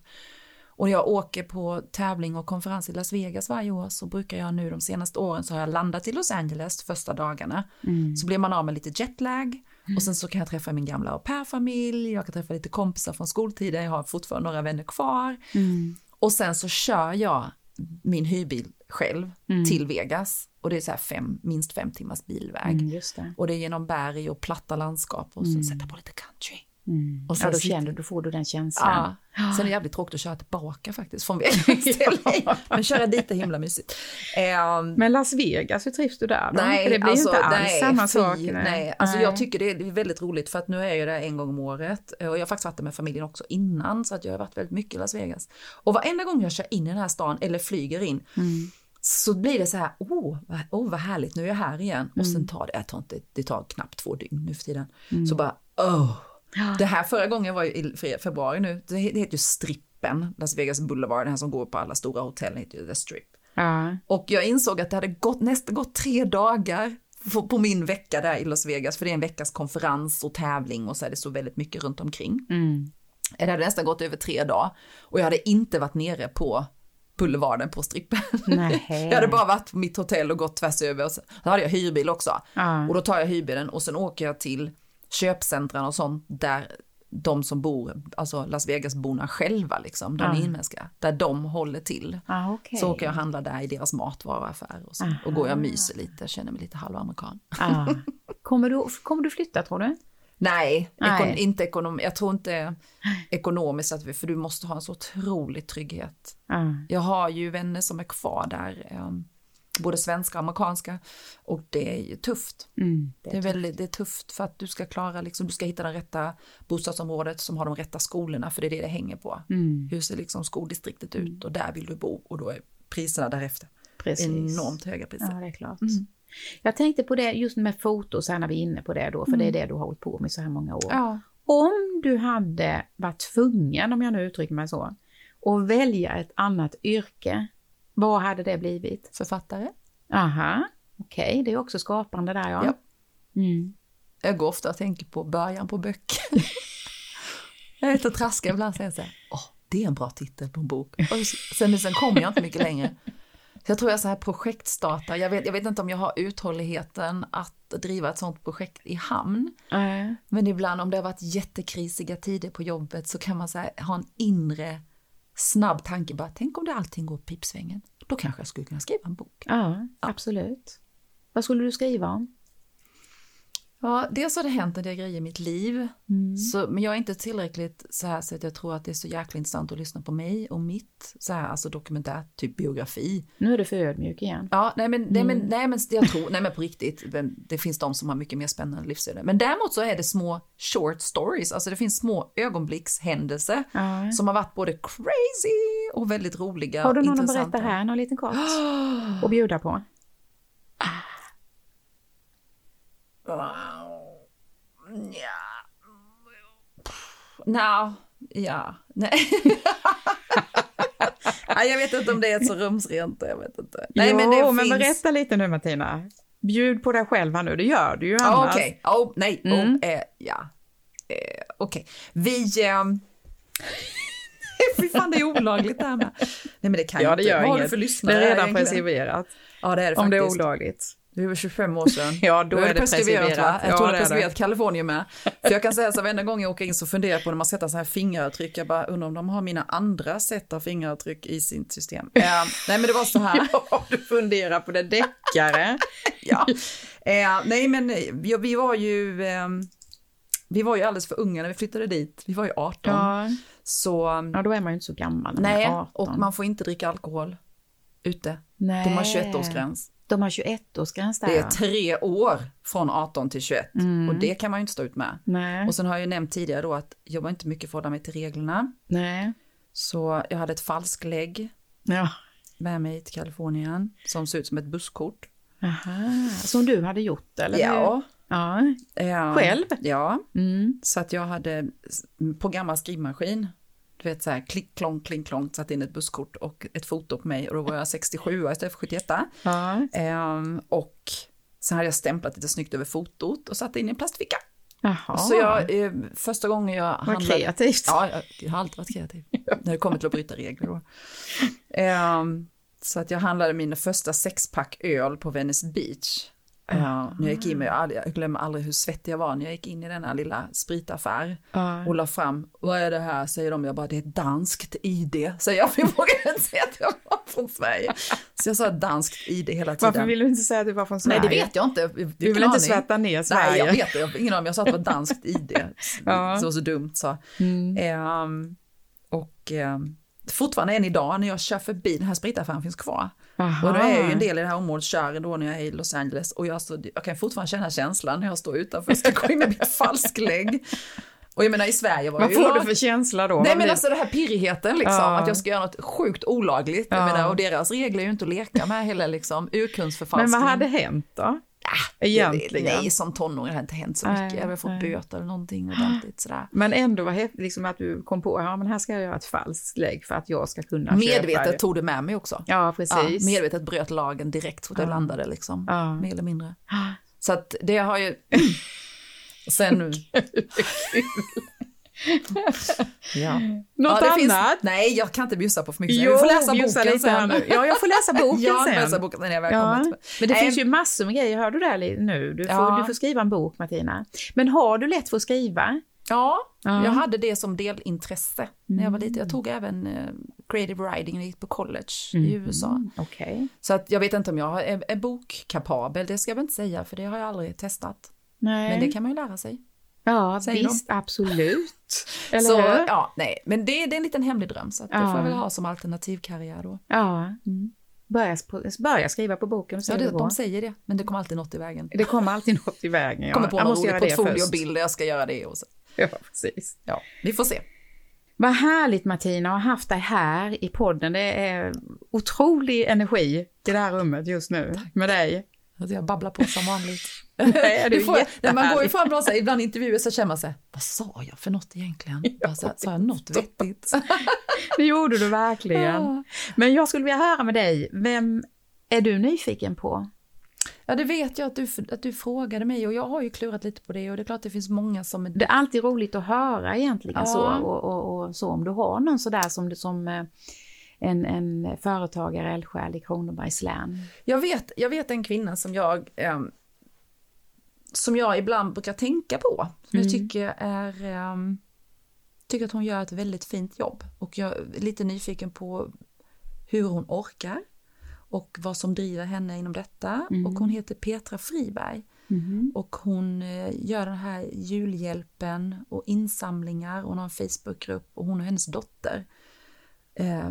Och jag åker på tävling och konferens i Las Vegas varje år så brukar jag nu de senaste åren så har jag landat i Los Angeles första dagarna. Mm. Så blir man av med lite jetlag och sen så kan jag träffa min gamla au pair-familj, jag kan träffa lite kompisar från skoltiden, jag har fortfarande några vänner kvar. Mm. Och sen så kör jag min hyrbil själv Mm. till Vegas och det är så fem, minst fem timmars bilväg. Mm, det. Och det är genom berg och platta landskap och så sätta på lite country. Mm. Och sen ja, då sitter- känner du, får du den känslan. Ja. Sen är det jävligt tråkigt att köra tillbaka faktiskt från Vegas Men köra dit är himla mysigt. Ehm, Men Las Vegas, hur trivs du där då? Nej, det blir alltså, inte alls nej, samma sak. Nej, alltså jag tycker det är väldigt roligt för att nu är jag där en gång om året och jag har faktiskt varit där med familjen också innan så att jag har varit väldigt mycket i Las Vegas. Och varenda gång jag kör in i den här stan eller flyger in Mm. Så blir det så här, åh, vad, oh, vad härligt, nu är jag här igen. Och Mm. sen tar det, jag tar inte, det tar knappt två dygn nu för tiden. Så bara, åh. Det här förra gången var ju i fe- februari nu, det, he- det heter ju Strippen, Las Vegas Boulevard, den här som går på alla stora hotell, heter ju The Strip. Ja. Och jag insåg att det hade gått, nästan gått tre dagar på, på min vecka där i Las Vegas, för det är en veckas konferens och tävling och så är det så väldigt mycket runt omkring. Mm. Det hade nästan gått över tre dagar och jag hade inte varit nere på boulevarden på strippen. Jag hade bara varit på mitt hotell och gått tvärs över och så, så hade jag hyrbil också. Ja. Och då tar jag hyrbilen och sen åker jag till köpcentran och sånt där de som bor, alltså Las Vegas-borna själva liksom, de Ja. inhemska, där de håller till. Ah, okej. Så åker jag och handlar där i deras matvaruaffär och, så, Aha. och går jag och myser lite, känner mig lite halvamerikan. Ah. Kommer, du, kommer du flytta tror du? Nej, Nej. Ekon, inte ekonom, jag tror inte ekonomiskt, att vi, för du måste ha en så otrolig trygghet. Ah. Jag har ju vänner som är kvar där, eh, både svenska och amerikanska, och det är ju tufft. Mm. Det är, väldigt, det är tufft för att du ska klara, liksom, du ska hitta det rätta bostadsområdet som har de rätta skolorna, för det är det det hänger på. Mm. Hur ser liksom skoldistriktet ut och där vill du bo och då är priserna därefter. Precis. Enormt höga priser. Ja, det är klart. Mm. Jag tänkte på det just med fotos, här när vi är inne på det då, för det är det du har hållit på med så här många år. Ja. Om du hade varit tvungen, om jag nu uttrycker mig så, att välja ett annat yrke, vad hade det blivit? Författare. Aha, okej, okay. det är också skapande där ja. ja. Mm. Jag går ofta och tänker på början på böcker. jag är ute och traskar ibland och säger så här, åh, det är en bra titel på en bok. Och sen, sen kommer jag inte mycket längre. Jag tror jag så här projektstartar, jag vet, jag vet inte om jag har uthålligheten att driva ett sånt projekt i hamn. Mm. Men ibland om det har varit jättekrisiga tider på jobbet så kan man så här, ha en inre snabb tanke bara, tänk om det allting går pipsvängen. Då kanske jag skulle kunna skriva en bok. Ja, ja. absolut. Vad skulle du skriva om? Ja, dels har det hänt en del grejer i mitt liv. Mm. Så, men jag är inte tillräckligt så här så att jag tror att det är så jäkla intressant att lyssna på mig och mitt så här, alltså dokumentärt, typ biografi. Nu är du för ödmjuk igen. Ja, nej men, nej, men, mm. nej, men jag tror, nej men på riktigt, det finns de som har mycket mer spännande livsöden. Men däremot så är det små short stories, alltså det finns små ögonblickshändelser mm. som har varit både crazy och väldigt roliga. Har du någon att berätta här, någon liten kort? och bjuda på? Ja. Nå, ja, nej. jag vet inte om det är så rumsrent, jag vet inte. Nej, jo, men, det men finns... berätta lite nu Martina. Bjud på dig själv nu, det gör du ju annars. Okej, okay. oh, nej, oh, mm. oh, eh, ja. Eh, Okej, okay. vi... Eh... Fy fan, det är olagligt det här med. Nej men det kan ja, det inte. Gör Vad inget. har du för lyssnare? Det är redan preskriberat. Ja, det är det faktiskt. Om det är olagligt. Det var 25 år sedan. ja, då, då är det preskriberat. Va? Jag ja, tror det är preskriberat Kalifornien med. För jag kan säga så varenda gång jag åker in så funderar jag på när man sätter så här fingeravtryck, jag bara undrar om de har mina andra sätt av fingeravtryck i sitt system. Uh, nej men det var så här. ja, du funderar på det deckare. ja. Uh, nej men vi, vi var ju, um, vi var ju alldeles för unga när vi flyttade dit. Vi var ju 18. Ja. Så, ja, då är man ju inte så gammal. Nej, och man får inte dricka alkohol ute. Nej. De har 21-årsgräns. De har 21-årsgräns där. Det är tre år från 18 till 21 mm. och det kan man ju inte stå ut med. Nej. Och sen har jag ju nämnt tidigare då att jag var inte mycket förhålla mig till reglerna. Nej. Så jag hade ett falsklägg ja. med mig till Kalifornien som ser ut som ett busskort. Aha, som du hade gjort eller? Ja. Ja. ja. Själv? Ja, mm. så att jag hade på gammal skrivmaskin du vet så här klick, klonk, klink, klonk, satt in ett busskort och ett foto på mig och då var jag 67 istället för 71. Ja. Ehm, och sen hade jag stämplat lite snyggt över fotot och satt in i en plastficka. Jaha. Så jag, eh, första gången jag handlade... Vad kreativt. Ja, jag, jag, har alltid varit kreativ. När det kommer till att bryta regler då. Ehm, så att jag handlade mina första sexpack öl på Venice Beach. Ja, när jag gick in med, jag glömmer aldrig hur svettig jag var när jag gick in i denna lilla spritaffär uh. och la fram, vad är det här, säger de, jag bara, det är ett danskt ID, säger jag, för jag vågade inte säga att jag var från Sverige. Så jag sa danskt ID hela tiden. Varför vill du inte säga att du var från Sverige? Nej, det vet jag inte. Du vill inte svärta ner Sverige? Nej, jag vet det, jag har ingen aning, jag sa att det var danskt ID, uh. så så dumt så. Mm. Um, och um, fortfarande än idag när jag kör förbi, den här spritaffären finns kvar. Aha. Och då är jag ju en del i det här området, kör då när jag är i Los Angeles och jag, så, jag kan fortfarande känna känslan när jag står utanför och ska gå in med mitt falsklägg. Och jag menar i Sverige var Vad får du för känsla då? Nej men alltså den här pirrigheten liksom, ja. att jag ska göra något sjukt olagligt. Ja. Jag menar, och deras regler är ju inte att leka med heller liksom, urkundsförfalskning. Men vad hade hänt då? Ah, Egentligen. Det, nej, som tonåring har det inte hänt så mycket. jag har fått nej. böter eller någonting ordentligt sådär. Men ändå var häftigt liksom att du kom på, ja men här ska jag göra ett falskt lägg för att jag ska kunna Medvetet köpa tog det med mig också. Ja, precis. Ja, medvetet bröt lagen direkt så att jag landade liksom, ja. mer eller mindre. Så att det har ju... Sen... ja. Något ja, annat? Finns, nej, jag kan inte bjussa på för mycket. Jo, jag får läsa boken sen. Nu. Ja, jag får läsa boken ja, sen. Läsa boken när jag väl ja. Men det äh, finns ju massor med grejer, hör du det nu? Du får, ja. du får skriva en bok Martina. Men har du lätt för att skriva? Ja, ja. jag hade det som delintresse mm. när jag var liten. Jag tog även uh, creative writing när jag gick på college mm. i USA. Okay. Så att jag vet inte om jag är, är bokkapabel, det ska jag väl inte säga för det har jag aldrig testat. Nej. Men det kan man ju lära sig. Ja, Säger visst, de. absolut. Eller så, hur? Ja, nej, men det, det är en liten hemlig dröm, så att ja. det får jag väl ha som alternativkarriär då. Ja. Mm. Börja, börja skriva på boken ja, det, de säger det, men det kommer alltid något i vägen. Det kommer alltid något i vägen, ja. Kommer på jag någon rolig portfoliobild jag ska göra det och så. Ja, precis. Ja, vi får se. Vad härligt Martina att ha haft dig här i podden. Det är otrolig energi i det här rummet just nu Tack. med dig. Alltså jag babblar på som vanligt. Nej, det får, när man går ifrån någon, ibland intervjuer så känner man sig, vad sa jag för något egentligen? Ja, alltså, sa jag något vettigt? det gjorde du verkligen. Ja. Men jag skulle vilja höra med dig, vem är du nyfiken på? Ja, det vet jag att du, att du frågade mig och jag har ju klurat lite på det och det är klart det finns många som... Är... Det är alltid roligt att höra egentligen ja. så och, och, och, så om du har någon sådär som, som eh, en, en företagare, eldsjäl i Kronobergs län. Jag vet, jag vet en kvinna som jag eh, som jag ibland brukar tänka på. Som mm. jag tycker är eh, tycker att hon gör ett väldigt fint jobb och jag är lite nyfiken på hur hon orkar och vad som driver henne inom detta. Mm. Och hon heter Petra Friberg. Mm. Och hon eh, gör den här julhjälpen och insamlingar. Hon har en Facebookgrupp och hon och hennes dotter eh,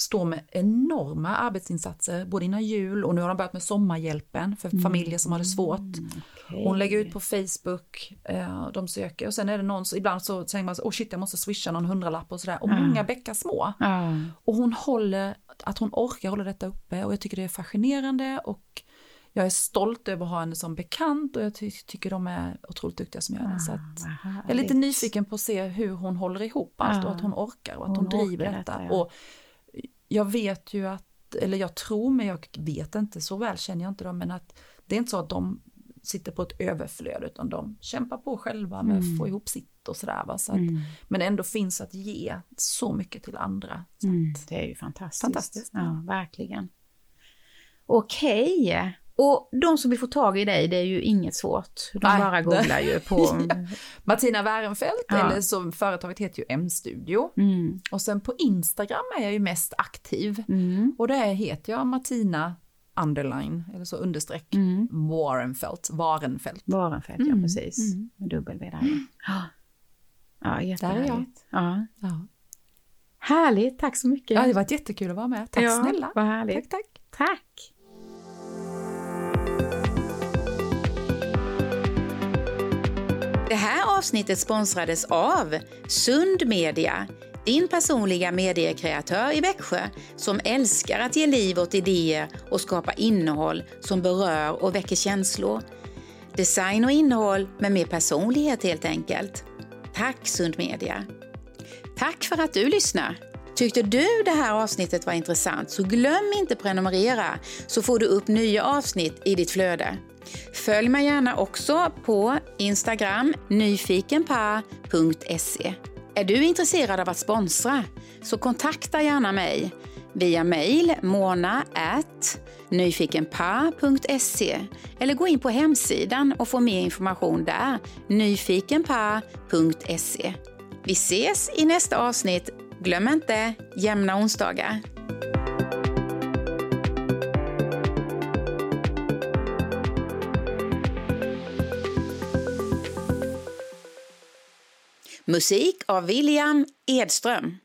står med enorma arbetsinsatser både innan jul och nu har de börjat med sommarhjälpen för mm. familjer som har det svårt. Okay. Hon lägger ut på Facebook, eh, de söker och sen är det någon, så ibland så tänker man så, oh shit jag måste swisha någon hundralapp och sådär och mm. många bäckar små. Mm. Och hon håller, att hon orkar hålla detta uppe och jag tycker det är fascinerande och jag är stolt över att ha henne som bekant och jag ty tycker de är otroligt duktiga som gör det. Så jag är lite nyfiken på att se hur hon håller ihop allt och att hon orkar och att hon, hon driver detta. detta ja. och jag vet ju att, eller jag tror, men jag vet inte, så väl känner jag inte dem, men att det är inte så att de sitter på ett överflöd utan de kämpar på själva med mm. att få ihop sitt och sådär. Va? Så att, mm. Men ändå finns att ge så mycket till andra. Mm. Det är ju fantastiskt. fantastiskt. Ja, verkligen. Okej, okay. Och de som vill få tag i dig, det är ju inget svårt. De Nej, bara googlar ju på... Martina Wärenfeldt, ja. eller som företaget heter ju M-studio. Mm. Och sen på Instagram är jag ju mest aktiv. Mm. Och där heter jag Martina underline, eller så understreck, mm. Warenfelt, Warenfelt. Warenfelt, ja mm. precis. Mm. Med dubbel V där. Ja, ja jättehärligt. Ja. ja. Härligt, tack så mycket. Ja, det var jättekul att vara med. Tack ja, snälla. Vad härligt. Tack, tack. Tack. Det här avsnittet sponsrades av Sund Media, din personliga mediekreatör i Växjö som älskar att ge liv åt idéer och skapa innehåll som berör och väcker känslor. Design och innehåll med mer personlighet helt enkelt. Tack Sund Media! Tack för att du lyssnar! Tyckte du det här avsnittet var intressant så glöm inte prenumerera så får du upp nya avsnitt i ditt flöde. Följ mig gärna också på Instagram nyfikenpa.se. Är du intresserad av att sponsra så kontakta gärna mig via mail mona at nyfikenpa.se eller gå in på hemsidan och få mer information där, nyfikenpa.se. Vi ses i nästa avsnitt. Glöm inte jämna onsdagar. Musik av William Edström.